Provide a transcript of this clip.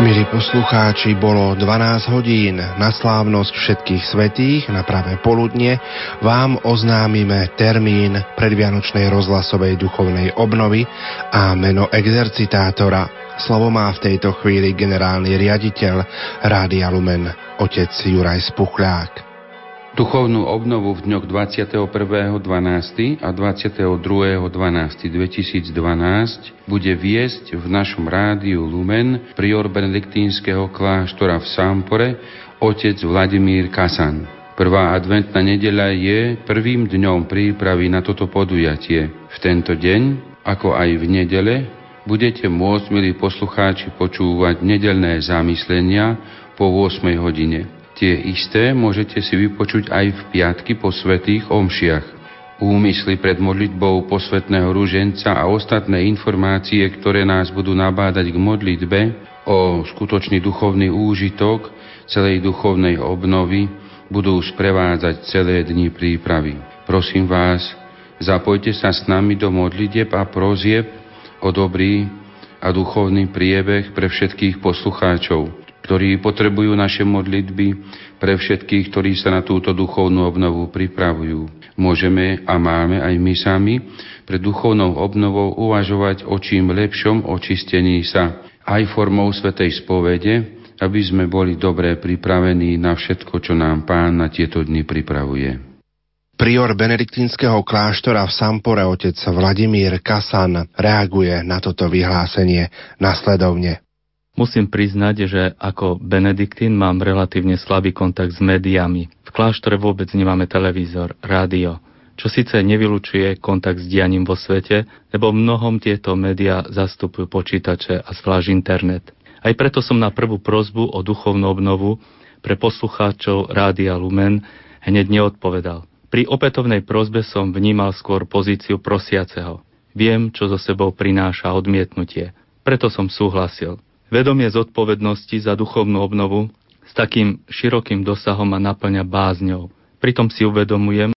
Milí poslucháči, bolo 12 hodín na slávnosť všetkých svetých, na pravé poludne vám oznámime termín predvianočnej rozhlasovej duchovnej obnovy a meno exercitátora. Slovo má v tejto chvíli generálny riaditeľ Rádia Lumen, otec Juraj Spuchľák. Duchovnú obnovu v dňoch 21.12. a 22.12.2012 bude viesť v našom rádiu Lumen prior benediktínskeho kláštora v Sámpore otec Vladimír Kasan. Prvá adventná nedeľa je prvým dňom prípravy na toto podujatie. V tento deň, ako aj v nedele, budete môcť, milí poslucháči, počúvať nedelné zamyslenia po 8 hodine. Tie isté môžete si vypočuť aj v piatky po svetých omšiach. Úmysly pred modlitbou posvetného rúženca a ostatné informácie, ktoré nás budú nabádať k modlitbe o skutočný duchovný úžitok celej duchovnej obnovy, budú sprevádzať celé dni prípravy. Prosím vás, zapojte sa s nami do modlitieb a prozieb o dobrý a duchovný priebeh pre všetkých poslucháčov ktorí potrebujú naše modlitby, pre všetkých, ktorí sa na túto duchovnú obnovu pripravujú. Môžeme a máme aj my sami pre duchovnou obnovou uvažovať o čím lepšom očistení sa, aj formou Svetej spovede, aby sme boli dobre pripravení na všetko, čo nám Pán na tieto dni pripravuje. Prior benediktínskeho kláštora v Sampore otec Vladimír Kasan reaguje na toto vyhlásenie nasledovne. Musím priznať, že ako Benediktín mám relatívne slabý kontakt s médiami. V kláštore vôbec nemáme televízor, rádio, čo síce nevylučuje kontakt s dianím vo svete, lebo mnohom tieto médiá zastupujú počítače a zvlášť internet. Aj preto som na prvú prozbu o duchovnú obnovu pre poslucháčov Rádia Lumen hneď neodpovedal. Pri opätovnej prozbe som vnímal skôr pozíciu prosiaceho. Viem, čo zo sebou prináša odmietnutie. Preto som súhlasil. Vedomie zodpovednosti za duchovnú obnovu s takým širokým dosahom ma naplňa bázňou. Pritom si uvedomujem,